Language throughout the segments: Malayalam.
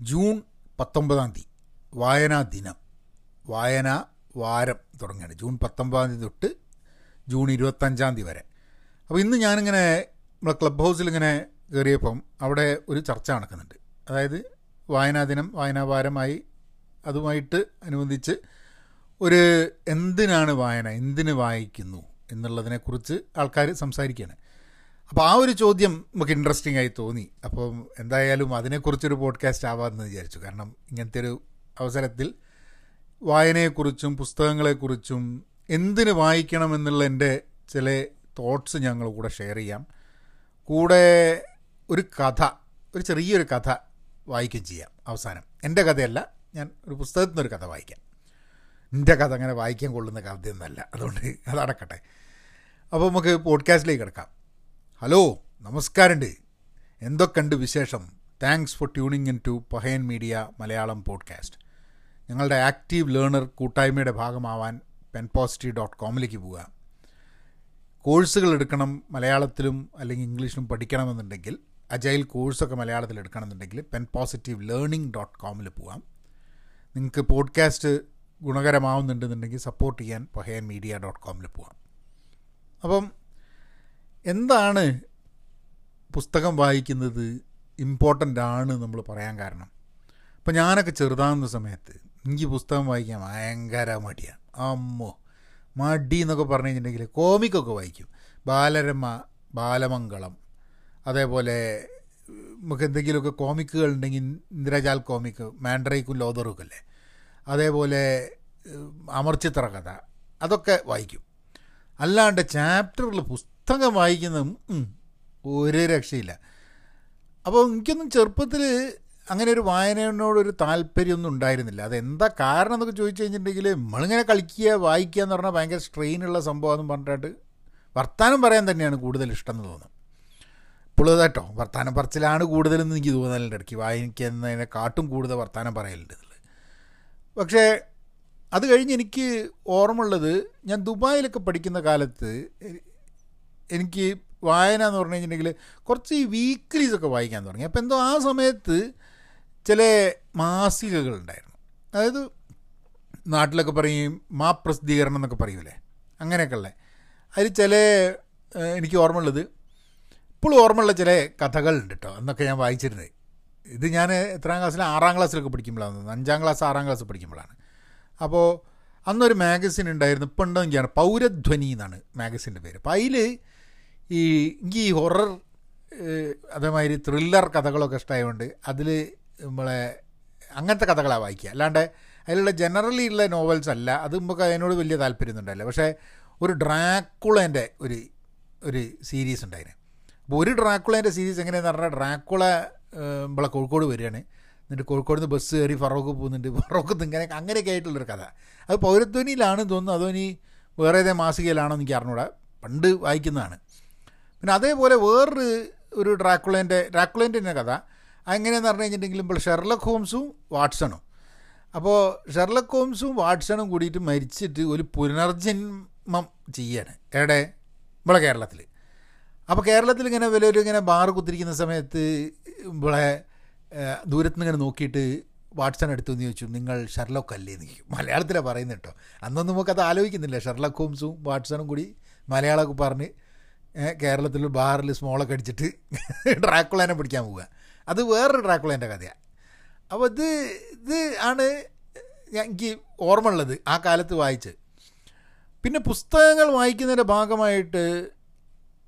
ജൂൺ പത്തൊമ്പതാം തീയതി വായനാ ദിനം. വായനാ വാരം തുടങ്ങിയാണ് ജൂൺ പത്തൊമ്പതാം തീയതി തൊട്ട് ജൂൺ ഇരുപത്തഞ്ചാം തീയതി വരെ. അപ്പോൾ ഇന്ന് ഞാനിങ്ങനെ നമ്മളെ ക്ലബ് ഹൗസിൽ ഇങ്ങനെ കയറിയപ്പം അവിടെ ഒരു ചർച്ച നടക്കുന്നുണ്ട്. അതായത് വായനാ ദിനം വായനാ വാരമായി അതുമായിട്ട് അനുബന്ധിച്ച് ഒരു എന്തിനാണ് വായന എന്തിന് വായിക്കുന്നു എന്നുള്ളതിനെക്കുറിച്ച് ആൾക്കാർ സംസാരിക്കുകയാണ്. അപ്പോൾ ആ ഒരു ചോദ്യം നമുക്ക് ഇൻട്രസ്റ്റിംഗ് ആയി തോന്നി. അപ്പം എന്തായാലും അതിനെക്കുറിച്ചൊരു പോഡ്കാസ്റ്റ് ആവാമെന്ന് വിചാരിച്ചു. കാരണം ഇങ്ങനത്തെ ഒരു അവസരത്തിൽ വായനയെക്കുറിച്ചും പുസ്തകങ്ങളെക്കുറിച്ചും എന്തിന് വായിക്കണം എന്നുള്ള എന്റെ ചില തോട്ട്സ് ഞങ്ങൾ കൂടെ ഷെയർ ചെയ്യാം. കൂടെ ഒരു കഥ ഒരു ചെറിയൊരു കഥ വായിക്കുകയും ചെയ്യാം. അവസാനം. എന്റെ കഥയല്ല ഞാൻ ഒരു പുസ്തകത്തിൽ നിന്നൊരു കഥ വായിക്കാം. എന്റെ കഥ അങ്ങനെ വായിക്കാൻ കൊള്ളുന്ന കഥയൊന്നുമല്ല. അതുകൊണ്ട് അതടക്കട്ടെ അപ്പോൾ നമുക്ക് പോഡ്കാസ്റ്റിലേക്ക് കിടക്കാം. ഹലോ നമസ്കാരമുണ്ട്. എന്തൊക്കെയുണ്ട് വിശേഷം? Thanks for tuning in to Pahayan media Malayalam podcast ഞങ്ങളുടെ ആക്റ്റീവ് ലേണർ കൂട്ടായ്മയുടെ ഭാഗമാവാൻ പെൻ പോസിറ്റീവ് ഡോട്ട് കോമിലേക്ക് പോവുക. കോഴ്സുകൾ എടുക്കണം മലയാളത്തിലും അല്ലെങ്കിൽ ഇംഗ്ലീഷിലും പഠിക്കണമെന്നുണ്ടെങ്കിൽ അജൈൽ കോഴ്സൊക്കെ മലയാളത്തിൽ എടുക്കണമെന്നുണ്ടെങ്കിൽ പെൻ പോസിറ്റീവ് ലേണിംഗ് ഡോട്ട് കോമിൽ പോവാം. നിങ്ങൾക്ക് പോഡ്കാസ്റ്റ് ഗുണകരമാവുന്നുണ്ടെന്നുണ്ടെങ്കിൽ സപ്പോർട്ട് ചെയ്യാൻ പഹയൻ മീഡിയ ഡോട്ട് കോമിൽ പോവാം. അപ്പം എന്താണ് പുസ്തകം വായിക്കുന്നത് ഇമ്പോർട്ടന്റ് ആണ് നമ്മൾ പറയാൻ കാരണം? ഇപ്പം ഞാനൊക്കെ ചെറുതാകുന്ന സമയത്ത് എനിക്ക് പുസ്തകം വായിക്കാൻ ഭയങ്കര മടിയാണ് അമ്മോ മടി എന്നൊക്കെ പറഞ്ഞു കഴിഞ്ഞിട്ടുണ്ടെങ്കിൽ കോമിക്കൊക്കെ വായിക്കും. ബാലരമ ബാലമംഗളം അതേപോലെ നമുക്ക് എന്തെങ്കിലുമൊക്കെ കോമിക്കുകൾ ഉണ്ടെങ്കിൽ ഇന്ദ്രജാൽ കോമിക്ക് മാൻഡ്രൈക്കും ലോതറും അല്ലേ? അതേപോലെ അമർചിത്ര കഥ അതൊക്കെ വായിക്കും. അല്ലാണ്ട് ചാപ്റ്ററിൽ പുസ്തകം വായിക്കുന്ന ഒരു രക്ഷയില്ല. അപ്പോൾ എനിക്കൊന്നും ചെറുപ്പത്തിൽ അങ്ങനെ ഒരു വായനയോടൊരു താല്പര്യമൊന്നും ഉണ്ടായിരുന്നില്ല. അതെന്താ കാരണം എന്നൊക്കെ ചോദിച്ചു കഴിഞ്ഞിട്ടുണ്ടെങ്കിൽ നമ്മളിങ്ങനെ കളിക്കുക വായിക്കുക എന്ന് പറഞ്ഞാൽ ഭയങ്കര സ്ട്രെയിനുള്ള സംഭവമെന്ന് പറഞ്ഞിട്ട് വർത്തമാനം പറയാൻ തന്നെയാണ് കൂടുതൽ ഇഷ്ടം എന്ന് തോന്നുന്നത് ഇപ്പോഴും കേട്ടോ വർത്തമാനം പറച്ചിലാണ് കൂടുതലെന്ന് എനിക്ക് തോന്നലുണ്ട് ഇടയ്ക്ക് വായിക്കുന്നതിനെ കാട്ടും കൂടുതൽ വർത്തമാനം പറയലുണ്ട് പക്ഷേ അത് കഴിഞ്ഞ് എനിക്ക് ഓർമ്മയുള്ളത് ഞാൻ ദുബായിലൊക്കെ പഠിക്കുന്ന കാലത്ത് എനിക്ക് വായന എന്ന് പറഞ്ഞു കഴിഞ്ഞിട്ടുണ്ടെങ്കിൽ കുറച്ച് ഈ വീക്ക്ലീസൊക്കെ വായിക്കാൻ തുടങ്ങി. അപ്പോൾ എന്തോ ആ സമയത്ത് ചില മാസികകൾ ഉണ്ടായിരുന്നു. അതായത് നാട്ടിലൊക്കെ പറയും മാ പ്രസിദ്ധീകരണം എന്നൊക്കെ പറയൂലേ? അങ്ങനെയൊക്കെ ഉള്ളത് അതിൽ ചില എനിക്ക് ഓർമ്മ ഓർമ്മയുള്ളത് ഇപ്പോഴും ഓർമ്മയുള്ള ചില കഥകളുണ്ട് കേട്ടോ അന്നൊക്കെ ഞാൻ വായിച്ചിരുന്നത്. ഇത് ഞാൻ എത്രാം ക്ലാസ്സിൽ ആറാം ക്ലാസ്സിലൊക്കെ പഠിക്കുമ്പോഴാണ് അഞ്ചാം ക്ലാസ് ആറാം ക്ലാസ് പഠിക്കുമ്പോഴാണ്. അപ്പോൾ അന്നൊരു മാഗസിൻ ഉണ്ടായിരുന്നു ഇപ്പം ഉണ്ടോ എനിക്കാണ് പൗരധ്വനി എന്നാണ് മാഗസിന്റെ പേര്. അപ്പോൾ അതിൽ ഈ എനിക്ക് ഈ ഹൊറർ അതേമാതിരി ത്രില്ലർ കഥകളൊക്കെ ഇഷ്ടമായതുകൊണ്ട് അതിൽ നമ്മളെ അങ്ങനത്തെ കഥകളാണ് വായിക്കുക അല്ലാണ്ട് അതിലുള്ള ജനറലി ഉള്ള നോവൽസ് അല്ല. അത് നമുക്ക് അതിനോട് വലിയ താല്പര്യമൊന്നും ഉണ്ടായില്ല പക്ഷേ ഒരു ഡ്രാക്കുളേന്റെ ഒരു ഒരു സീരീസ് ഉണ്ടായിരുന്നു അപ്പോൾ ഒരു ഡ്രാക്കുളേന്റെ സീരീസ് എങ്ങനെയാണെന്ന് പറഞ്ഞാൽ ഡ്രാക്കുള നമ്മളെ കോഴിക്കോട് വരികയാണ്. എന്നിട്ട് കോഴിക്കോട് നിന്ന് ബസ് കയറി ഫറോക്ക് പോകുന്നുണ്ട്. ഫറോക്ക് ഇങ്ങനെ അങ്ങനെയൊക്കെ ആയിട്ടുള്ളൊരു കഥ. അത് പൗരധ്വനിയിലാണ് തോന്നുന്നു. അതോ ഇനി വേറെ ഏതേ മാസികയിലാണോ എനിക്ക് അറിഞ്ഞൂടാ. പണ്ട് വായിക്കുന്നതാണ്. പിന്നെ അതേപോലെ വേറൊരു ഒരു ഡ്രാക്കുളേന്റെ ഡ്രാക്കുളേന്റെ തന്നെ കഥ. എങ്ങനെയാണെന്ന് പറഞ്ഞു കഴിഞ്ഞിട്ടുണ്ടെങ്കിൽ ഇപ്പോൾ ഷെർലക് ഹോംസും വാട്സണും. അപ്പോൾ ഷെർലക് ഹോംസും വാട്സണും കൂടിയിട്ട് മരിച്ചിട്ട് ഒരു പുനർജന്മം ചെയ്യാണ്. എവിടെ? ഇവിടെ കേരളത്തിൽ. അപ്പോൾ കേരളത്തിൽ ഇങ്ങനെ വലിയൊരു ഇങ്ങനെ ബാർ കുത്തിരിക്കുന്ന സമയത്ത് ഇവിടെ ദൂരത്ത് നിന്ന് ഇങ്ങനെ നോക്കിയിട്ട് വാട്സൺ എടുത്തു എന്ന് ചോദിച്ചു നിങ്ങൾ ഷെർലോക്ക് അല്ലേ? എന്ന് ചോദിക്കും. മലയാളത്തിലാണ് പറയുന്നത് കേട്ടോ. അന്നൊന്നും നമുക്കത് ആലോചിക്കുന്നില്ല. ഷെർലക് ഹോംസും വാട്സണും കൂടി മലയാളമൊക്കെ പറഞ്ഞ് കേരളത്തിൽ ബാറിൽ സ്മോളൊക്കെ അടിച്ചിട്ട് ഡ്രാക്കുളേനെ പിടിക്കാൻ പോവുക. അത് വേറൊരു ഡ്രാക്കുളേന്റെ കഥയാണ് അപ്പോൾ ഇത് ഇത് ആണ് എനിക്ക് ഓർമ്മ ഉള്ളത് ആ കാലത്ത് വായിച്ച് പിന്നെ പുസ്തകങ്ങൾ വായിക്കുന്നതിന്റെ ഭാഗമായിട്ട്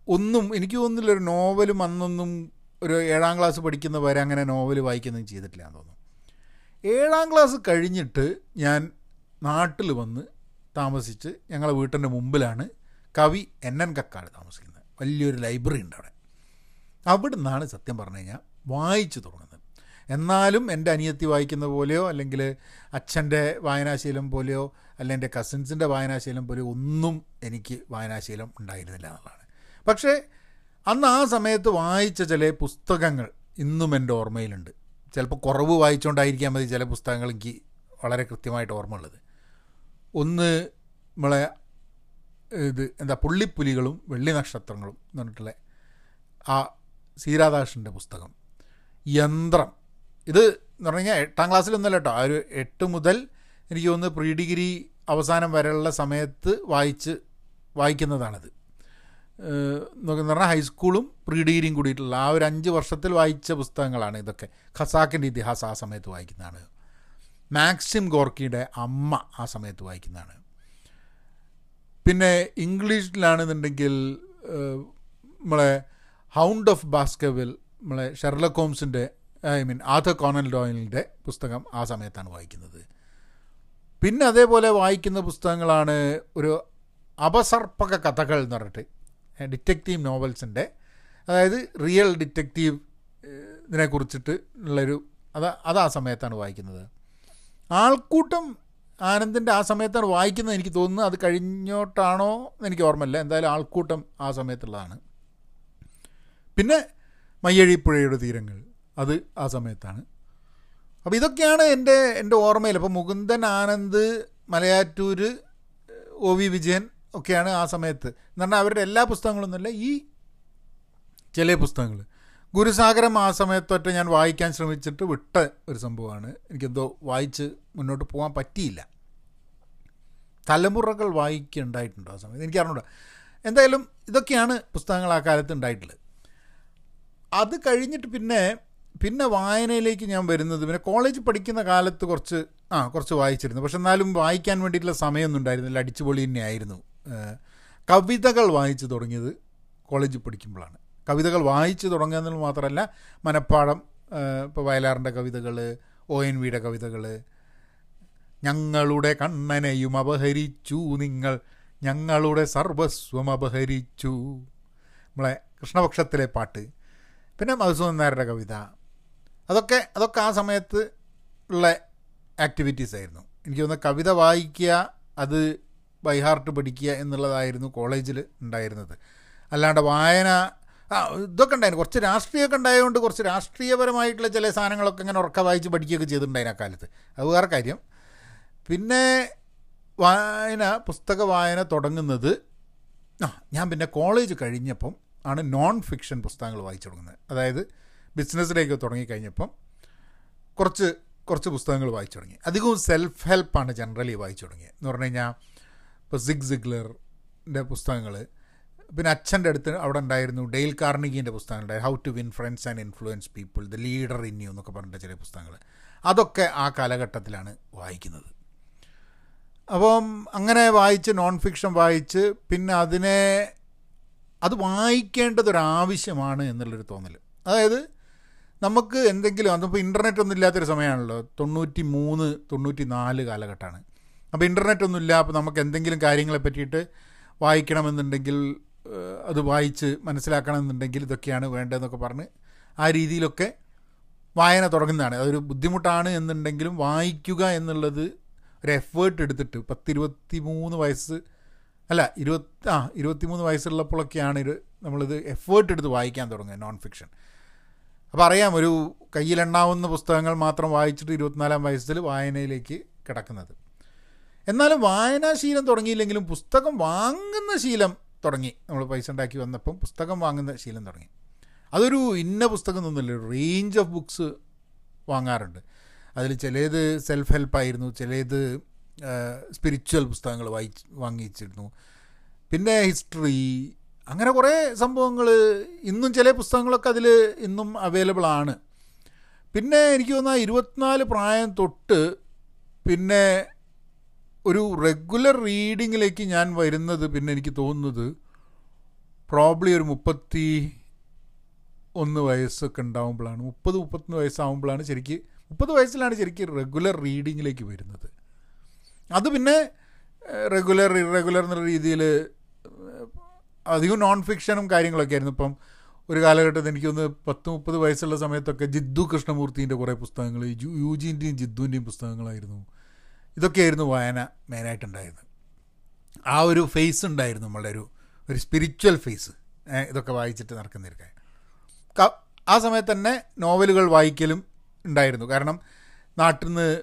ഒന്നും എനിക്ക് തോന്നുന്നില്ല ഒരു നോവലും അന്നൊന്നും ഒരു ഏഴാം ക്ലാസ് പഠിക്കുന്ന വരെ അങ്ങനെ നോവൽ വായിക്കുന്നതും ചെയ്തിട്ടില്ല എന്ന് തോന്നുന്നു. ഏഴാം ക്ലാസ് കഴിഞ്ഞിട്ട് ഞാൻ നാട്ടിൽ വന്ന് താമസിച്ച് ഞങ്ങളെ വീട്ടിന്റെ മുമ്പിലാണ് കവി എൻ എൻ കക്കാട് താമസിക്കുന്നത്. വലിയൊരു ലൈബ്രറി ഉണ്ട് അവിടെ. അവിടെ നിന്നാണ് സത്യം പറഞ്ഞു കഴിഞ്ഞാൽ വായിച്ചു തുടങ്ങുന്നത്. എന്നാലും എന്റെ അനിയത്തി വായിക്കുന്ന പോലെയോ അല്ലെങ്കിൽ അച്ഛന്റെ വായനാശീലം പോലെയോ അല്ലെങ്കിൽ എന്റെ കസിൻസിന്റെ വായനാശീലം പോലെയോ ഒന്നും എനിക്ക് വായനാശീലം ഉണ്ടായിരുന്നില്ല എന്നുള്ളതാണ്. പക്ഷേ അന്ന് ആ സമയത്ത് വായിച്ച ചില പുസ്തകങ്ങൾ ഇന്നും എന്റെ ഓർമ്മയിലുണ്ട്. ചിലപ്പോൾ കുറവ് വായിച്ചുകൊണ്ടായിരിക്കാൻ മതി ചില പുസ്തകങ്ങൾ എനിക്ക് വളരെ കൃത്യമായിട്ട് ഓർമ്മ ഉള്ളത് ഒന്ന് നമ്മളെ ഇത് എന്താ പുള്ളിപ്പുലികളും വെള്ളി നക്ഷത്രങ്ങളും എന്ന് പറഞ്ഞിട്ടുള്ള ആ സീരാദാഷിന്റെ പുസ്തകം. യന്ത്രം. ഇത് എന്ന് പറഞ്ഞു കഴിഞ്ഞാൽ എട്ടാം ക്ലാസ്സിലൊന്നുമല്ല കേട്ടോ. ആ ഒരു എട്ട് മുതൽ എനിക്ക് തോന്നുന്നു പ്രീ ഡിഗ്രി അവസാനം വരെയുള്ള സമയത്ത് വായിച്ച് വായിക്കുന്നതാണിത്. എന്ന് പറഞ്ഞാൽ ഹൈസ്കൂളും പ്രീ ഡിഗ്രിയും കൂടിയിട്ടുള്ള ആ ഒരു അഞ്ച് വർഷത്തിൽ വായിച്ച പുസ്തകങ്ങളാണ് ഇതൊക്കെ. ഖസാക്കിന്റെ ഇതിഹാസം ആ സമയത്ത് വായിക്കുന്നതാണ്. മാക്സിം ഗോർക്കിയുടെ അമ്മ ആ സമയത്ത് വായിക്കുന്നതാണ്. പിന്നെ ഇംഗ്ലീഷിലാണെന്നുണ്ടെങ്കിൽ നമ്മളെ ഹൗണ്ട് ഓഫ് ബാസ്കവിൽ നമ്മളെ ഷെർലക് ഹോംസിന്റെ ഐ മീൻ ആധ കോണൽ ഡോയിലിന്റെ പുസ്തകം ആ സമയത്താണ് വായിക്കുന്നത്. പിന്നെ അതേപോലെ വായിക്കുന്ന പുസ്തകങ്ങളാണ് ഒരു അപസർപ്പക കഥകൾ എന്ന് പറഞ്ഞിട്ട് ഡിറ്റക്റ്റീവ് നോവൽസിന്റെ അതായത് റിയൽ ഡിറ്റക്റ്റീവ് ഇതിനെ കുറിച്ചിട്ട് ഉള്ളൊരു അത് അത് ആ സമയത്താണ് വായിക്കുന്നത്. ആൾക്കൂട്ടം ആനന്ദിന്റെ ആ സമയത്താണ് വായിക്കുന്നത് എനിക്ക് തോന്നുന്നു അത് കഴിഞ്ഞോട്ടാണോ എനിക്ക് ഓർമ്മയില്ല. എന്തായാലും ആൾക്കൂട്ടം ആ സമയത്തുള്ളതാണ്. പിന്നെ മയ്യഴിപ്പുഴയുടെ തീരങ്ങൾ. അത് ആ സമയത്താണ്. അപ്പോൾ ഇതൊക്കെയാണ് എന്റെ എന്റെ ഓർമ്മയിൽ. അപ്പോൾ മുകുന്ദൻ ആനന്ദ് മലയാറ്റൂർ ഒ വി വിജയൻ ഒക്കെയാണ് ആ സമയത്ത്. എന്ന് പറഞ്ഞാൽ അവരുടെ എല്ലാ പുസ്തകങ്ങളൊന്നുമല്ല ഈ ചില പുസ്തകങ്ങൾ. ഗുരുസാഗരം ആ സമയത്തൊറ്റ ഞാൻ വായിക്കാൻ ശ്രമിച്ചിട്ട് വിട്ട ഒരു സംഭവമാണ്. എനിക്കെന്തോ വായിച്ച് മുന്നോട്ട് പോകാൻ പറ്റിയില്ല. തലമുറകൾ വായിക്കുണ്ടായിട്ടുണ്ടോ ആ സമയത്ത്? എനിക്ക് അറിഞ്ഞൂടാ. എന്തായാലും ഇതൊക്കെയാണ് പുസ്തകങ്ങൾ ആ കാലത്ത് ഉണ്ടായിട്ടുള്ളത്. അത് കഴിഞ്ഞിട്ട് പിന്നെ പിന്നെ വായനയിലേക്ക് ഞാൻ വരുന്നത് പിന്നെ കോളേജ് പഠിക്കുന്ന കാലത്ത് കുറച്ച് ആ കുറച്ച് വായിച്ചിരുന്നു. പക്ഷെ എന്നാലും വായിക്കാൻ വേണ്ടിയിട്ടുള്ള സമയമൊന്നും ഉണ്ടായിരുന്നില്ല. അടിച്ചുപൊളി തന്നെയായിരുന്നു കവിതകൾ വായിച്ചു തുടങ്ങിയത് കോളേജിൽ പഠിക്കുമ്പോഴാണ്. കവിതകൾ വായിച്ചു തുടങ്ങുക മാത്രമല്ല മനപ്പാടം ഇപ്പോൾ വയലാറിന്റെ കവിതകൾ ഒ എൻ വിയുടെ കവിതകൾ ഞങ്ങളുടെ കണ്ണനെയും അപഹരിച്ചു നിങ്ങൾ ഞങ്ങളുടെ സർവസ്വം അപഹരിച്ചു. നമ്മളെ കൃഷ്ണപക്ഷത്തിലെ പാട്ട്. പിന്നെ മധുസൂദൻ നായരുടെ കവിത. അതൊക്കെ അതൊക്കെ ആ സമയത്ത് ഉള്ള ആക്ടിവിറ്റീസ് ആയിരുന്നു. എനിക്ക് തോന്നുന്നു കവിത വായിക്കുക അത് ബൈഹാർട്ട് പഠിക്കുക എന്നുള്ളതായിരുന്നു കോളേജിൽ ഉണ്ടായിരുന്നത്. അല്ലാണ്ട് വായന ആ ഇതൊക്കെ ഉണ്ടായിരുന്നു. കുറച്ച് രാഷ്ട്രീയമൊക്കെ ഉണ്ടായതുകൊണ്ട് കുറച്ച് രാഷ്ട്രീയപരമായിട്ടുള്ള ചില സാധനങ്ങളൊക്കെ ഇങ്ങനെ ഉറക്ക വായിച്ച് പഠിക്കുകയൊക്കെ ചെയ്തിട്ടുണ്ടായിരുന്നു ആ കാലത്ത് അത് വേറെ കാര്യം. പിന്നെ വായന പുസ്തക വായന തുടങ്ങുന്നത് ആ ഞാൻ പിന്നെ കോളേജ് കഴിഞ്ഞപ്പം ആണ് നോൺ ഫിക്ഷൻ പുസ്തകങ്ങൾ വായിച്ചു തുടങ്ങുന്നത്. അതായത് ബിസിനസ്സിലേക്ക് തുടങ്ങിക്കഴിഞ്ഞപ്പം കുറച്ച് കുറച്ച് പുസ്തകങ്ങൾ വായിച്ചു തുടങ്ങി. അധികവും സെൽഫ് ഹെൽപ്പാണ് ജനറലി വായിച്ചു തുടങ്ങിയത്. എന്ന് പറഞ്ഞു കഴിഞ്ഞാൽ ഇപ്പോൾ സിഗ് സിഗ്ലറിന്റെ പുസ്തകങ്ങൾ പിന്നെ അച്ഛന്റെ അടുത്ത് അവിടെ ഉണ്ടായിരുന്നു ഡെയിൽ കാർണിഗീന്റെ പുസ്തകങ്ങൾ how to win friends and influence people the leader in you എന്നൊക്കെ പറഞ്ഞിട്ട് ചില പുസ്തകങ്ങൾ. അതൊക്കെ ആ കാലഘട്ടത്തിലാണ് വായിക്കുന്നത്. അപ്പം അങ്ങനെ വായിച്ച് നോൺ ഫിക്ഷൻ വായിച്ച് പിന്നെ അതിനെ അത് വായിക്കേണ്ടതൊരാവശ്യമാണ് എന്നുള്ളൊരു തോന്നൽ. അതായത് നമുക്ക് എന്തെങ്കിലും അതിപ്പോൾ ഇന്റർനെറ്റ് ഒന്നും ഇല്ലാത്തൊരു സമയമാണല്ലോ തൊണ്ണൂറ്റി മൂന്ന് തൊണ്ണൂറ്റി നാല് കാലഘട്ടമാണ്. അപ്പോൾ ഇന്റർനെറ്റ് ഒന്നും ഇല്ല അപ്പോൾ നമുക്ക് എന്തെങ്കിലും കാര്യങ്ങളെ പറ്റിയിട്ട് വായിക്കണമെന്നുണ്ടെങ്കിൽ അത് വായിച്ച് മനസ്സിലാക്കണമെന്നുണ്ടെങ്കിൽ ഇതൊക്കെയാണ് വേണ്ടതെന്നൊക്കെ പറഞ്ഞ് ആ രീതിയിലൊക്കെ വായന തുടങ്ങുന്നതാണ്. അതൊരു ബുദ്ധിമുട്ടാണ് എന്നുണ്ടെങ്കിലും വായിക്കുക എന്നുള്ളത് ഒരു എഫേർട്ട് എടുത്തിട്ട് പത്തിരുപത്തി മൂന്ന് വയസ്സ് അല്ല ഇരുപത്തി ആ ഇരുപത്തിമൂന്ന് വയസ്സുള്ളപ്പോഴൊക്കെയാണ് ഇത് നമ്മളിത് എഫേർട്ട് എടുത്ത് വായിക്കാൻ തുടങ്ങുക നോൺ ഫിക്ഷൻ അപ്പോൾ അറിയാം ഒരു കയ്യിലെണ്ണാവുന്ന പുസ്തകങ്ങൾ മാത്രം വായിച്ചിട്ട് ഇരുപത്തിനാലാം വയസ്സിൽ വായനയിലേക്ക് കിടക്കുന്നത്. എന്നാലും വായനാശീലം തുടങ്ങിയില്ലെങ്കിലും പുസ്തകം വാങ്ങുന്ന ശീലം തുടങ്ങി. നമ്മൾ പൈസ ഉണ്ടാക്കി വന്നപ്പം പുസ്തകം വാങ്ങുന്ന ശീലം തുടങ്ങി. അതൊരു ഇന്ന പുസ്തകം ഒന്നുമില്ല റേഞ്ച് ഓഫ് ബുക്സ് വാങ്ങാറുണ്ട്. അതിൽ ചിലത് സെൽഫ് ഹെൽപ്പായിരുന്നു ചിലത് സ്പിരിച്വൽ പുസ്തകങ്ങൾ വായിച്ച് വാങ്ങിച്ചിരുന്നു. പിന്നെ ഹിസ്റ്ററി അങ്ങനെ കുറേ സംഭവങ്ങൾ ഇന്നും ചില പുസ്തകങ്ങളൊക്കെ അതിൽ ഇന്നും അവൈലബിൾ ആണ്. പിന്നെ എനിക്ക് തോന്നുന്ന ഇരുപത്തിനാല് പ്രായം തൊട്ട് പിന്നെ ഒരു റെഗുലർ റീഡിങ്ങിലേക്ക് ഞാൻ വരുന്നത് പിന്നെ എനിക്ക് തോന്നുന്നത് പ്രോബ്ലി ഒരു മുപ്പത്തി ഒന്ന് വയസ്സൊക്കെ ഉണ്ടാകുമ്പോഴാണ് മുപ്പത് മുപ്പത്തൊന്ന് വയസ്സാകുമ്പോഴാണ് ശരിക്ക് മുപ്പത് വയസ്സിലാണ് ശരിക്കും റെഗുലർ റീഡിങ്ങിലേക്ക് വരുന്നത്. അത് പിന്നെ റെഗുലർ ഇറഗുലർ എന്നുള്ള രീതിയിൽ അധികം നോൺ ഫിക്ഷനും കാര്യങ്ങളൊക്കെ ആയിരുന്നു. ഇപ്പം ഒരു കാലഘട്ടത്തിൽ എനിക്കൊന്ന് പത്ത് മുപ്പത് വയസ്സുള്ള സമയത്തൊക്കെ ജിദ്ദു കൃഷ്ണമൂർത്തിന്റെ കുറേ പുസ്തകങ്ങൾ യൂജിന്റെയും ജിദ്ദുവിന്റെയും പുസ്തകങ്ങളായിരുന്നു. ഇതൊക്കെയായിരുന്നു വായന മെയിനായിട്ടുണ്ടായിരുന്നത്. ആ ഒരു ഫേസ് ഉണ്ടായിരുന്നു നമ്മളുടെ ഒരു ഒരു സ്പിരിച്വൽ ഫേസ് ഇതൊക്കെ വായിച്ചിട്ട് നടക്കുന്നതിരിക്കാൻ ആ സമയത്ത് തന്നെ നോവലുകൾ വായിക്കലും ഉണ്ടായിരുന്നു. കാരണം നാട്ടിൽ നിന്ന്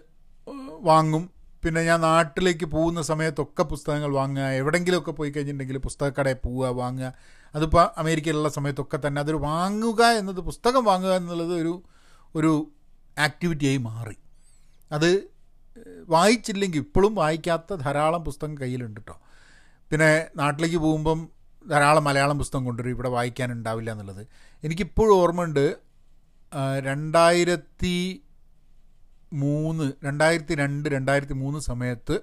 വാങ്ങും. പിന്നെ ഞാൻ നാട്ടിലേക്ക് പോകുന്ന സമയത്തൊക്കെ പുസ്തകങ്ങൾ വാങ്ങുക എവിടെയെങ്കിലുമൊക്കെ പോയി കഴിഞ്ഞിട്ടുണ്ടെങ്കിൽ പുസ്തകക്കടയിൽ പോവുക വാങ്ങുക. അതിപ്പോൾ അമേരിക്കയിലുള്ള സമയത്തൊക്കെ തന്നെ അതൊരു വാങ്ങുക എന്നത് പുസ്തകം വാങ്ങുക എന്നുള്ളത് ഒരു ഒരു ആക്ടിവിറ്റിയായി മാറി. അത് വായിച്ചില്ലെങ്കിൽ ഇപ്പോഴും വായിക്കാത്ത ധാരാളം പുസ്തകം കയ്യിലുണ്ട് കേട്ടോ പിന്നെ നാട്ടിലേക്ക് പോകുമ്പം ധാരാളം മലയാളം പുസ്തകം കൊണ്ടുവരും. ഇവിടെ വായിക്കാനുണ്ടാവില്ല എന്നുള്ളത്. എനിക്കിപ്പോഴും ഓർമ്മയുണ്ട് രണ്ടായിരത്തി മൂന്ന് രണ്ടായിരത്തി രണ്ട് രണ്ടായിരത്തി മൂന്ന് സമയത്ത്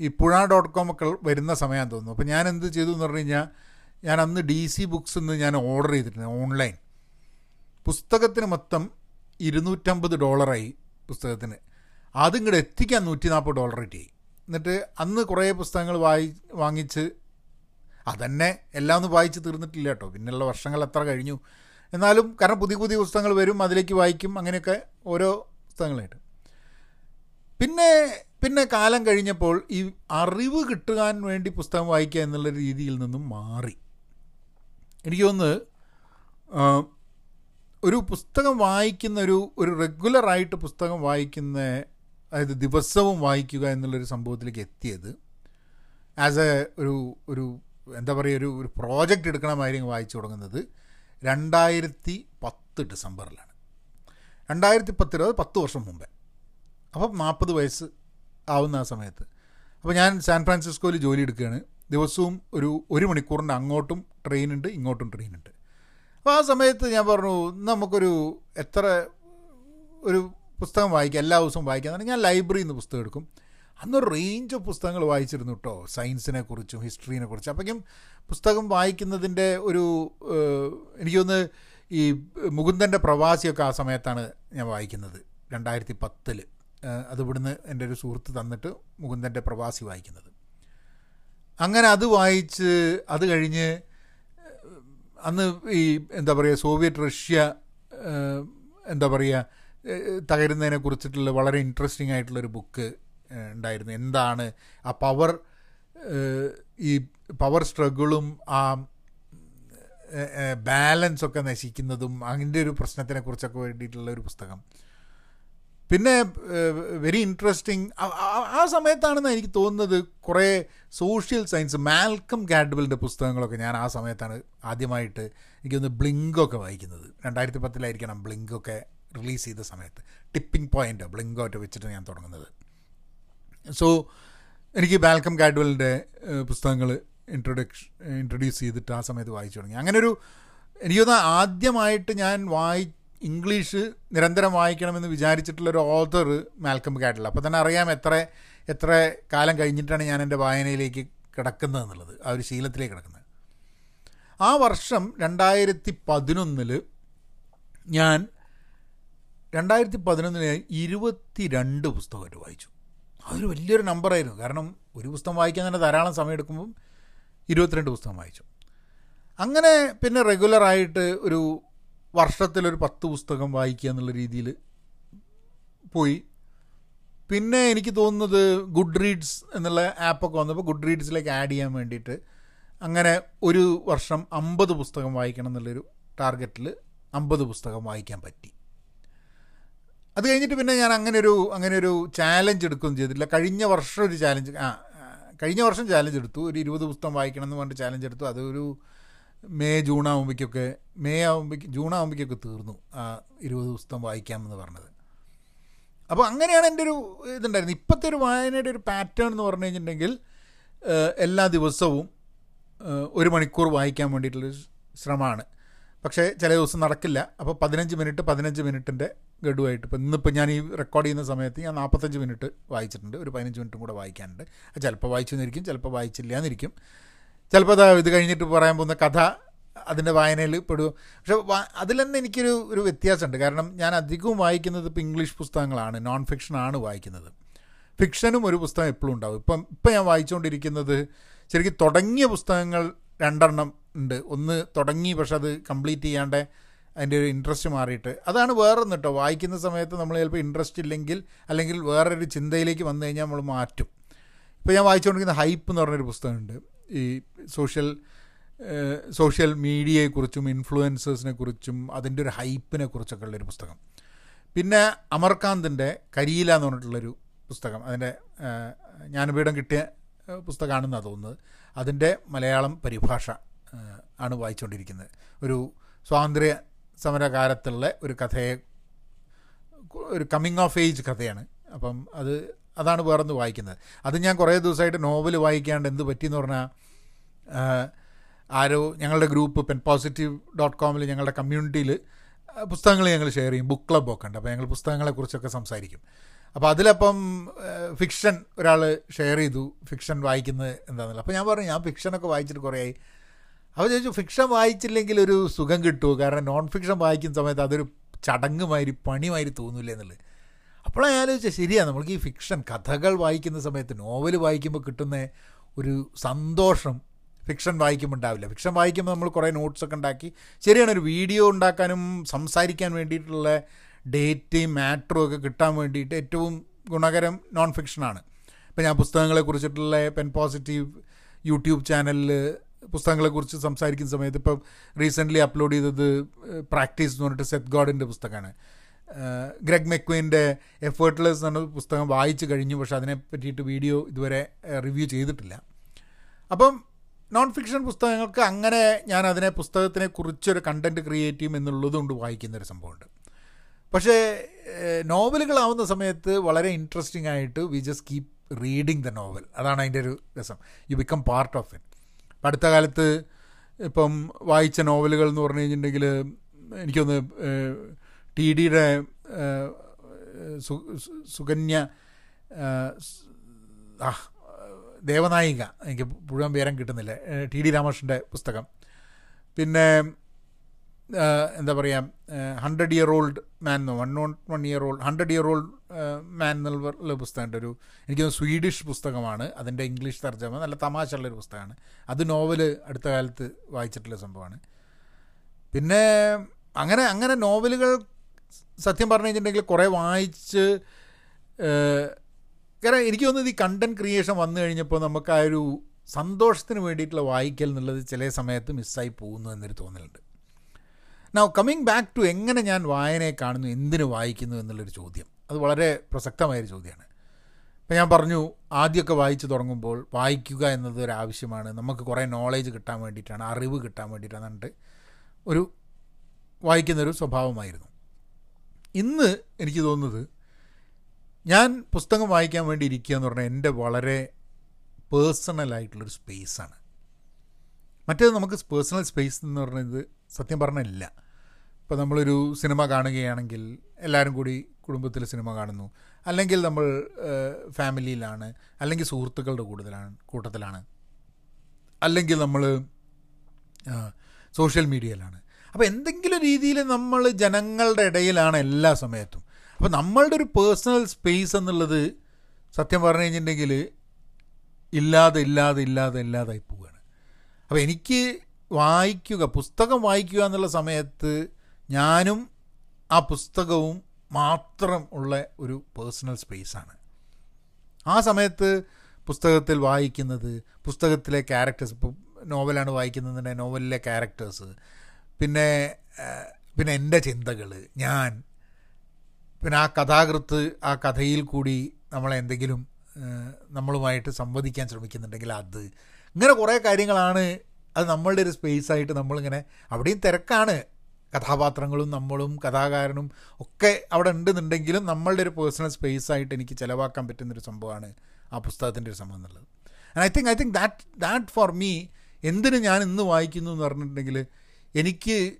ഈ പുഴ ഡോട്ട് കോം ഒക്കെ വരുന്ന സമയം തോന്നുന്നു. അപ്പോൾ ഞാൻ എന്ത് ചെയ്തു എന്ന് പറഞ്ഞു കഴിഞ്ഞാൽ ഞാൻ അന്ന് ഡി സി ബുക്സ് എന്ന് ഞാൻ ഓർഡർ ചെയ്തിട്ടുണ്ട് ഓൺലൈൻ. പുസ്തകത്തിന് മൊത്തം ഇരുന്നൂറ്റമ്പത് ഡോളറായി പുസ്തകത്തിന്. അതിങ്ങോട്ട് എത്തിക്കാൻ നൂറ്റി നാൽപ്പത് ഡോളർ കിട്ടി. എന്നിട്ട് അന്ന് കുറേ പുസ്തകങ്ങൾ വായി വാങ്ങിച്ച് അതന്നെ എല്ലാം ഒന്നും വായിച്ച് തീർന്നിട്ടില്ല കേട്ടോ. പിന്നെയുള്ള വർഷങ്ങൾ എത്ര കഴിഞ്ഞു. എന്നാലും കാരണം പുതിയ പുതിയ പുസ്തകങ്ങൾ വരും അതിലേക്ക് വായിക്കും അങ്ങനെയൊക്കെ ഓരോ പുസ്തകങ്ങളായിട്ട്. പിന്നെ പിന്നെ കാലം കഴിഞ്ഞപ്പോൾ ഈ അറിവ് കിട്ടുവാൻ വേണ്ടി പുസ്തകം വായിക്കുക എന്നുള്ള രീതിയിൽ നിന്നും മാറി. എനിക്ക് തോന്നുന്നു ഒരു പുസ്തകം വായിക്കുന്ന ഒരു ഒരു റെഗുലറായിട്ട് പുസ്തകം വായിക്കുന്ന അതായത് ദിവസവും വായിക്കുക എന്നുള്ളൊരു സംഭവത്തിലേക്ക് എത്തിയത്. ആസ് എ ഒരു ഒരു എന്താ പറയുക ഒരു ഒരു പ്രോജക്റ്റ് എടുക്കണ മാതിരി വായിച്ചു തുടങ്ങുന്നത് രണ്ടായിരത്തി പത്ത് ഡിസംബറിലാണ്. രണ്ടായിരത്തി പത്തിൽ അത് പത്ത് വർഷം മുമ്പേ. അപ്പം നാൽപ്പത് വയസ്സ് ആവുന്ന ആ സമയത്ത്. അപ്പോൾ ഞാൻ സാൻ ഫ്രാൻസിസ്കോയിൽ ജോലി എടുക്കുകയാണ്. ദിവസവും ഒരു ഒരു മണിക്കൂറിന്റെ അങ്ങോട്ടും ട്രെയിനുണ്ട് ഇങ്ങോട്ടും ട്രെയിനുണ്ട് അപ്പോൾ ആ സമയത്ത് ഞാൻ പറഞ്ഞു നമുക്കൊരു എത്ര ഒരു പുസ്തകം വായിക്കുക എല്ലാ ദിവസവും വായിക്കുക ഞാൻ ലൈബ്രറിയിൽ നിന്ന് പുസ്തകം എടുക്കും. അന്ന് റേഞ്ച് ഓഫ് പുസ്തകങ്ങൾ വായിച്ചിരുന്നു കേട്ടോ സയൻസിനെ കുറിച്ചും ഹിസ്റ്ററിനെ കുറിച്ചും. അപ്പോഴേക്കും പുസ്തകം വായിക്കുന്നതിന്റെ ഒരു എനിക്കൊന്ന് ഈ മുകുന്ദന്റെ പ്രവാസിയൊക്കെ ആ സമയത്താണ് ഞാൻ വായിക്കുന്നത്. രണ്ടായിരത്തി പത്തിൽ അത് ഇവിടുന്ന് എന്റെ ഒരു സുഹൃത്ത് തന്നിട്ട് മുകുന്ദന്റെ പ്രവാസി വായിക്കുന്നത്. അങ്ങനെ അത് വായിച്ച് അത് കഴിഞ്ഞ് അന്ന് ഈ എന്താ പറയുക സോവിയറ്റ് റഷ്യ എന്താ പറയുക തകരുന്നതിനെ കുറിച്ചിട്ടുള്ള വളരെ ഇൻട്രസ്റ്റിംഗ് ആയിട്ടുള്ളൊരു ബുക്ക് ഉണ്ടായിരുന്നു. എന്താണ് ആ പവർ ഈ പവർ സ്ട്രഗിളും ആ ബാലൻസ് ഒക്കെ നശിക്കുന്നതും അതിന്റെ ഒരു പ്രശ്നത്തിനെ കുറിച്ചൊക്കെ വേണ്ടിയിട്ടുള്ള ഒരു പുസ്തകം. പിന്നെ വെരി ഇൻട്രസ്റ്റിംഗ് ആ സമയത്താണെന്ന് എനിക്ക് തോന്നുന്നത് കുറേ സോഷ്യൽ സയൻസ് മാൽക്കം ഗാഡ്വലിന്റെ പുസ്തകങ്ങളൊക്കെ ഞാൻ ആ സമയത്താണ് ആദ്യമായിട്ട് എനിക്കൊന്ന് ബ്ലിങ്കൊക്കെ വായിക്കുന്നത്. രണ്ടായിരത്തി പത്തിലായിരിക്കണം ബ്ലിങ്കൊക്കെ റിലീസ് ചെയ്ത സമയത്ത്. ടിപ്പിംഗ് പോയിന്റ് ബ്ലിങ്കോട്ട് വെച്ചിട്ട് ഞാൻ തുടങ്ങുന്നത്. സോ എനിക്ക് ബാൽക്കം ഗാഡ്വലിന്റെ പുസ്തകങ്ങൾ ഇൻട്രൊഡക്ഷൻ ഇൻട്രൊഡ്യൂസ് ചെയ്തിട്ട് ആ സമയത്ത് വായിച്ചു തുടങ്ങി. അങ്ങനൊരു എനിക്ക് തോന്നുന്നു ആദ്യമായിട്ട് ഞാൻ വായി ഇംഗ്ലീഷ് നിരന്തരം വായിക്കണമെന്ന് വിചാരിച്ചിട്ടുള്ളൊരു ഓതർ മാൽക്കം ഗാഡ്വൽ അപ്പോൾ തന്നെ അറിയാം എത്ര എത്ര കാലം കഴിഞ്ഞിട്ടാണ് ഞാൻ എന്റെ വായനയിലേക്ക് കിടക്കുന്നത് എന്നുള്ളത് ആ ഒരു ശീലത്തിലേക്ക് കിടക്കുന്നത്. ആ വർഷം രണ്ടായിരത്തി പതിനൊന്നിൽ ഞാൻ രണ്ടായിരത്തി പതിനൊന്നിന് ഇരുപത്തി രണ്ട് പുസ്തകമായിട്ട് വായിച്ചു. അതൊരു വലിയൊരു നമ്പറായിരുന്നു കാരണം ഒരു പുസ്തകം വായിക്കാൻ തന്നെ ധാരാളം സമയം എടുക്കുമ്പം ഇരുപത്തിരണ്ട് പുസ്തകം വായിച്ചു. അങ്ങനെ പിന്നെ റെഗുലറായിട്ട് ഒരു വർഷത്തിലൊരു പത്ത് പുസ്തകം വായിക്കുക എന്നുള്ള രീതിയിൽ പോയി. പിന്നെ എനിക്ക് തോന്നുന്നത് ഗുഡ് റീഡ്സ് എന്നുള്ള ആപ്പൊക്കെ വന്നപ്പോൾ ഗുഡ് റീഡ്സിലേക്ക് ആഡ് ചെയ്യാൻ വേണ്ടിയിട്ട് അങ്ങനെ ഒരു വർഷം അമ്പത് പുസ്തകം വായിക്കണം എന്നുള്ളൊരു ടാർഗറ്റിൽ അമ്പത് പുസ്തകം വായിക്കാൻ പറ്റി. അത് കഴിഞ്ഞിട്ട് പിന്നെ ഞാൻ അങ്ങനെ ഒരു അങ്ങനെ ഒരു ചാലഞ്ച് എടുക്കുകയൊന്നും ചെയ്തിട്ടില്ല. കഴിഞ്ഞ വർഷം ഒരു ചാലഞ്ച് ആ കഴിഞ്ഞ വർഷം ചാലഞ്ച് എടുത്തു. ഒരു ഇരുപത് പുസ്തകം വായിക്കണം എന്ന് പറഞ്ഞിട്ട് ചാലഞ്ച് എടുത്തു. അതൊരു മെയ് ജൂൺ ആകുമ്പോഴേക്കൊക്കെ മെയ് ആകുമ്പോഴേക്ക് ജൂൺ ആകുമ്പോഴേക്കൊക്കെ തീർന്നു ആ ഇരുപത് പുസ്തകം വായിക്കാമെന്ന് പറഞ്ഞത്. അപ്പോൾ അങ്ങനെയാണ് എന്റെ ഒരു ഇതുണ്ടായിരുന്നത്. ഇപ്പോഴത്തെ ഒരു വായനയുടെ ഒരു പാറ്റേൺ എന്ന് പറഞ്ഞു കഴിഞ്ഞിട്ടുണ്ടെങ്കിൽ എല്ലാ ദിവസവും ഒരു മണിക്കൂർ വായിക്കാൻ വേണ്ടിയിട്ടുള്ളൊരു ശ്രമമാണ്. പക്ഷേ ചില ദിവസം നടക്കില്ല. അപ്പോൾ പതിനഞ്ച് മിനിറ്റ് പതിനഞ്ച് മിനിറ്റിന്റെ ഗഡുവായിട്ട്. ഇപ്പം ഇന്നിപ്പോൾ ഞാൻ ഈ റെക്കോർഡ് ചെയ്യുന്ന സമയത്ത് ഞാൻ നാൽപ്പത്തഞ്ച് മിനിറ്റ് വായിച്ചിട്ടുണ്ട്. ഒരു പതിനഞ്ച് മിനിറ്റും കൂടെ വായിക്കാനുണ്ട്. ചിലപ്പോൾ വായിച്ചു എന്നിരിക്കും ചിലപ്പോൾ വായിച്ചില്ല എന്നിരിക്കും ചിലപ്പോൾ അതാ ഇത് കഴിഞ്ഞിട്ട് പറയാൻ പോകുന്ന കഥ അതിന്റെ വായനയിൽ പെടും. പക്ഷേ അതിൽ തന്നെ എനിക്കൊരു ഒരു വ്യത്യാസമുണ്ട്. കാരണം ഞാൻ അധികവും വായിക്കുന്നത് ഇപ്പോൾ ഇംഗ്ലീഷ് പുസ്തകങ്ങളാണ്. നോൺ ഫിക്ഷനാണ് വായിക്കുന്നത്. ഫിക്ഷനും ഒരു പുസ്തകം എപ്പോഴും ഉണ്ടാവും. ഇപ്പം ഇപ്പം ഞാൻ വായിച്ചുകൊണ്ടിരിക്കുന്നത് ശരിക്കും തുടങ്ങിയ പുസ്തകങ്ങൾ രണ്ടെണ്ണം ഉണ്ട്. ഒന്ന് തുടങ്ങി പക്ഷെ അത് കംപ്ലീറ്റ് ചെയ്യാണ്ട് അതിന്റെ ഒരു ഇൻട്രസ്റ്റ് മാറിയിട്ട്. അതാണ് വേറൊന്ന് കേട്ടോ വായിക്കുന്ന സമയത്ത് നമ്മൾ ചിലപ്പോൾ ഇൻട്രസ്റ്റ് ഇല്ലെങ്കിൽ അല്ലെങ്കിൽ വേറൊരു ചിന്തയിലേക്ക് വന്നു കഴിഞ്ഞാൽ നമ്മൾ മാറ്റും. ഇപ്പോൾ ഞാൻ വായിച്ചുകൊണ്ടിരിക്കുന്ന ഹൈപ്പ് എന്ന് പറഞ്ഞൊരു പുസ്തകമുണ്ട്. ഈ സോഷ്യൽ സോഷ്യൽ മീഡിയയെക്കുറിച്ചും ഇൻഫ്ലുവൻസേഴ്സിനെ കുറിച്ചും അതിന്റെ ഒരു ഹൈപ്പിനെ കുറിച്ചൊക്കെ ഉള്ളൊരു പുസ്തകം. പിന്നെ അമർകാന്തിന്റെ കരിയില എന്ന് പറഞ്ഞിട്ടുള്ളൊരു പുസ്തകം. അതിന്റെ ജ്ഞാനപീഠം കിട്ടിയ പുസ്തകമാണെന്നാണ് തോന്നുന്നത്. അതിന്റെ മലയാളം പരിഭാഷ ആണ് വായിച്ചുകൊണ്ടിരിക്കുന്നത് ഒരു സ്വാതന്ത്ര്യ സമരകാലത്തുള്ള ഒരു കഥയെ ഒരു കമ്മിങ് ഓഫ് ഏജ് കഥയാണ്. അപ്പം അത് അതാണ് വേറൊന്ന് വായിക്കുന്നത്. അത് ഞാൻ കുറേ ദിവസമായിട്ട് നോവൽ വായിക്കാണ്ട് എന്ത് പറ്റിയെന്ന് പറഞ്ഞാൽ ആരോ ഞങ്ങളുടെ ഗ്രൂപ്പ് പെൻ പോസിറ്റീവ് ഡോട്ട് കോമിൽ ഞങ്ങളുടെ കമ്മ്യൂണിറ്റിയിൽ പുസ്തകങ്ങൾ ഞങ്ങൾ ഷെയർ ചെയ്യും. ബുക്ക് ക്ലബ്ബ് ഒക്കെ ഉണ്ട്. അപ്പോൾ ഞങ്ങൾ പുസ്തകങ്ങളെക്കുറിച്ചൊക്കെ സംസാരിക്കും. അപ്പോൾ അതിലപ്പം ഫിക്ഷൻ ഒരാൾ ഷെയർ ചെയ്തു. ഫിക്ഷൻ വായിക്കുന്നത് എന്താണെന്നല്ല അപ്പോൾ ഞാൻ പറഞ്ഞു ഞാൻ ഫിക്ഷനൊക്കെ വായിച്ചിട്ട് കുറേ അപ്പോൾ ചോദിച്ചു ഫിക്ഷൻ വായിച്ചില്ലെങ്കിൽ ഒരു സുഖം കിട്ടുമോ കാരണം നോൺ ഫിക്ഷൻ വായിക്കുന്ന സമയത്ത് അതൊരു ചടങ്ങ് മാതിരി പണിമാതിരി തോന്നില്ല എന്നുള്ളത്. അപ്പോഴാണ് ഞാൻ ശരിയാണ് നമ്മൾക്ക് ഈ ഫിക്ഷൻ കഥകൾ വായിക്കുന്ന സമയത്ത് നോവൽ വായിക്കുമ്പോൾ കിട്ടുന്ന ഒരു സന്തോഷം ഫിക്ഷൻ വായിക്കുമ്പോൾ ഉണ്ടാവില്ല. ഫിക്ഷൻ വായിക്കുമ്പോൾ നമ്മൾ കുറേ നോട്ട്സൊക്കെ ഉണ്ടാക്കി ശരിയാണ് ഒരു വീഡിയോ ഉണ്ടാക്കാനും സംസാരിക്കാൻ വേണ്ടിയിട്ടുള്ള ഡേറ്റ് മാറ്ററും ഒക്കെ കിട്ടാൻ വേണ്ടിയിട്ട് ഏറ്റവും ഗുണകരം നോൺ ഫിക്ഷനാണ് ഇപ്പം ഞാൻ പുസ്തകങ്ങളെക്കുറിച്ചിട്ടുള്ള പെൻ പോസിറ്റീവ് യൂട്യൂബ് ചാനലിൽ പുസ്തകങ്ങളെക്കുറിച്ച് സംസാരിക്കുന്ന സമയത്ത് ഇപ്പം റീസെന്റ്ലി അപ്ലോഡ് ചെയ്തത് പ്രാക്ടീസ് എന്ന് പറഞ്ഞിട്ട് സെത്ത് ഗോഡിന്റെ പുസ്തകമാണ്. ഗ്രഗ് മെക്വീന്റെ എഫേർട്ട്ലെസ് എന്ന പുസ്തകം വായിച്ചു കഴിഞ്ഞു പക്ഷെ അതിനെ പറ്റിയിട്ട് വീഡിയോ ഇതുവരെ റിവ്യൂ ചെയ്തിട്ടില്ല. അപ്പം നോൺ ഫിക്ഷൻ പുസ്തകങ്ങൾക്ക് അങ്ങനെ ഞാൻ അതിനെ പുസ്തകത്തിനെ കുറിച്ചൊരു കണ്ടന്റ് ക്രിയേറ്റ് ചെയ്യും എന്നുള്ളതുകൊണ്ട് വായിക്കുന്നൊരു സംഭവമുണ്ട്. പക്ഷേ നോവലുകളാവുന്ന സമയത്ത് വളരെ ഇൻട്രസ്റ്റിംഗ് ആയിട്ട് we just keep reading the novel അതാണ് അതിന്റെ ഒരു രസം. You become part of it അടുത്ത കാലത്ത് ഇപ്പം വായിച്ച നോവലുകൾ എന്ന് പറഞ്ഞു കഴിഞ്ഞിട്ടുണ്ടെങ്കിൽ എനിക്കൊന്ന് ടി ഡിയുടെ സുകന്യ ദേവനായിക. എനിക്ക് മുഴുവൻ പേരം കിട്ടുന്നില്ല. ടി ഡി രാമകൃഷ്ണന്റെ പുസ്തകം. പിന്നെ എന്താ പറയുക ഹൺഡ്രഡ് ഇയർ ഓൾഡ് മാൻ എന്നോ one one year old hundred year old man എന്നുള്ള പുസ്തകമുണ്ട് ഒരു എനിക്ക് സ്വീഡിഷ് പുസ്തകമാണ്. അതിന്റെ ഇംഗ്ലീഷ് തർജമ നല്ല തമാശ ഉള്ളൊരു പുസ്തകമാണ്. അത് നോവൽ അടുത്ത കാലത്ത് വായിച്ചിട്ടുള്ള സംഭവമാണ്. പിന്നെ അങ്ങനെ അങ്ങനെ നോവലുകൾ സത്യം പറഞ്ഞു കഴിഞ്ഞിട്ടുണ്ടെങ്കിൽ കുറേ വായിച്ച് കാരണം എനിക്ക് തോന്നുന്നത് ഈ കണ്ടന്റ് ക്രിയേഷൻ വന്നു കഴിഞ്ഞപ്പോൾ നമുക്ക് ആ ഒരു സന്തോഷത്തിന് വേണ്ടിയിട്ടുള്ള വായിക്കൽ എന്നുള്ളത് ചില സമയത്ത് മിസ്സായി പോകുന്നു എന്നൊരു തോന്നലുണ്ട്. നൗ കമ്മിങ് ബാക്ക് ടു എങ്ങനെ ഞാൻ വായനയെ കാണുന്നു എന്തിനു വായിക്കുന്നു എന്നുള്ളൊരു ചോദ്യം. അത് വളരെ പ്രസക്തമായൊരു ചോദ്യമാണ് ഇപ്പം ഞാൻ പറഞ്ഞു ആദ്യമൊക്കെ വായിച്ചു തുടങ്ങുമ്പോൾ വായിക്കുക എന്നത് ഒരു ആവശ്യമാണ്. നമുക്ക് കുറേ നോളേജ് കിട്ടാൻ വേണ്ടിയിട്ടാണ് അറിവ് കിട്ടാൻ വേണ്ടിയിട്ടാണ് എന്നിട്ട് ഒരു വായിക്കുന്നൊരു സ്വഭാവമായിരുന്നു. ഇന്ന് എനിക്ക് തോന്നുന്നത് ഞാൻ പുസ്തകം വായിക്കാൻ വേണ്ടി ഇരിക്കുക എന്ന് പറഞ്ഞാൽ എന്റെ വളരെ പേഴ്സണലായിട്ടുള്ളൊരു സ്പേസാണ് മറ്റേത് നമുക്ക് പേഴ്സണൽ സ്പേസ് എന്ന് പറയുന്നത് സത്യം പറഞ്ഞില്ല. ഇപ്പോൾ നമ്മളൊരു സിനിമ കാണുകയാണെങ്കിൽ എല്ലാവരും കൂടി കുടുംബത്തിൽ സിനിമ കാണുന്നു. അല്ലെങ്കിൽ നമ്മൾ ഫാമിലിയിലാണ്. അല്ലെങ്കിൽ സുഹൃത്തുക്കളുടെ കൂടുതലാണ് കൂട്ടത്തിലാണ്. അല്ലെങ്കിൽ നമ്മൾ സോഷ്യൽ മീഡിയയിലാണ്. അപ്പോൾ എന്തെങ്കിലും രീതിയിൽ നമ്മൾ ജനങ്ങളുടെ ഇടയിലാണ് എല്ലാ സമയത്തും. അപ്പോൾ നമ്മളുടെ ഒരു പേഴ്സണൽ സ്പേസ് എന്നുള്ളത് സത്യം പറഞ്ഞു കഴിഞ്ഞിട്ടുണ്ടെങ്കിൽ ഇല്ലാതെ ഇല്ലാതെ ഇല്ലാതെ ഇല്ലാതായി പോവുകയാണ്. അപ്പോൾ എനിക്ക് വായിക്കുക പുസ്തകം വായിക്കുക എന്നുള്ള സമയത്ത് ഞാനും ആ പുസ്തകവും മാത്രം ഉള്ള ഒരു പേഴ്സണൽ സ്പേസാണ്. ആ സമയത്ത് പുസ്തകത്തിൽ വായിക്കുന്നത് പുസ്തകത്തിലെ ക്യാരക്ടേഴ്സ് ഇപ്പോൾ നോവലാണ് വായിക്കുന്നതിന്റെ നോവലിലെ ക്യാരക്ടേഴ്സ് പിന്നെ പിന്നെ എന്റെ ചിന്തകൾ ഞാൻ പിന്നെ ആ കഥാകൃത്ത് ആ കഥയിൽ കൂടി നമ്മളെന്തെങ്കിലും നമ്മളുമായിട്ട് സംവദിക്കാൻ ശ്രമിക്കുന്നുണ്ടെങ്കിൽ അത്. ഇങ്ങനെ കുറേ കാര്യങ്ങളാണ് അത് നമ്മളുടെ ഒരു സ്പേസായിട്ട് നമ്മളിങ്ങനെ അവിടെയും തിരക്കാണ്. കഥാപാത്രങ്ങളും നമ്മളും കഥാകാരനും ഒക്കെ അവിടെ ഉണ്ടെന്നുണ്ടെങ്കിലും നമ്മളുടെ ഒരു പേഴ്സണൽ സ്പേസ് ആയിട്ട് എനിക്ക് ചിലവാക്കാൻ പറ്റുന്നൊരു സംഭവമാണ് ആ പുസ്തകത്തിന്റെ ഒരു സംഭവം എന്നുള്ളത്. And I think I think that that for me എന്തിന് ഞാൻ ഇന്ന് വായിക്കുന്നു എന്ന് പറഞ്ഞിട്ടുണ്ടെങ്കിൽ എനിക്ക്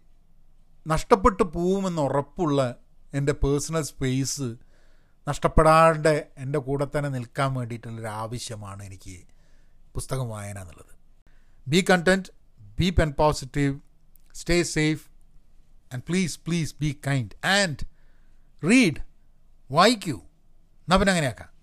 നഷ്ടപ്പെട്ടു പോവുമെന്ന് ഉറപ്പുള്ള എന്റെ പേഴ്സണൽ സ്പേസ് നഷ്ടപ്പെടാതെ എന്റെ കൂടെ തന്നെ നിൽക്കാൻ വേണ്ടിയിട്ടുള്ളൊരു ആവശ്യമാണ് എനിക്ക് പുസ്തകം വായന എന്നുള്ളത്. Be content be pen positive stay safe and please please be kind and read വായിക്കൂ. എന്നാൽ പിന്നെ അങ്ങനെയാക്കാം.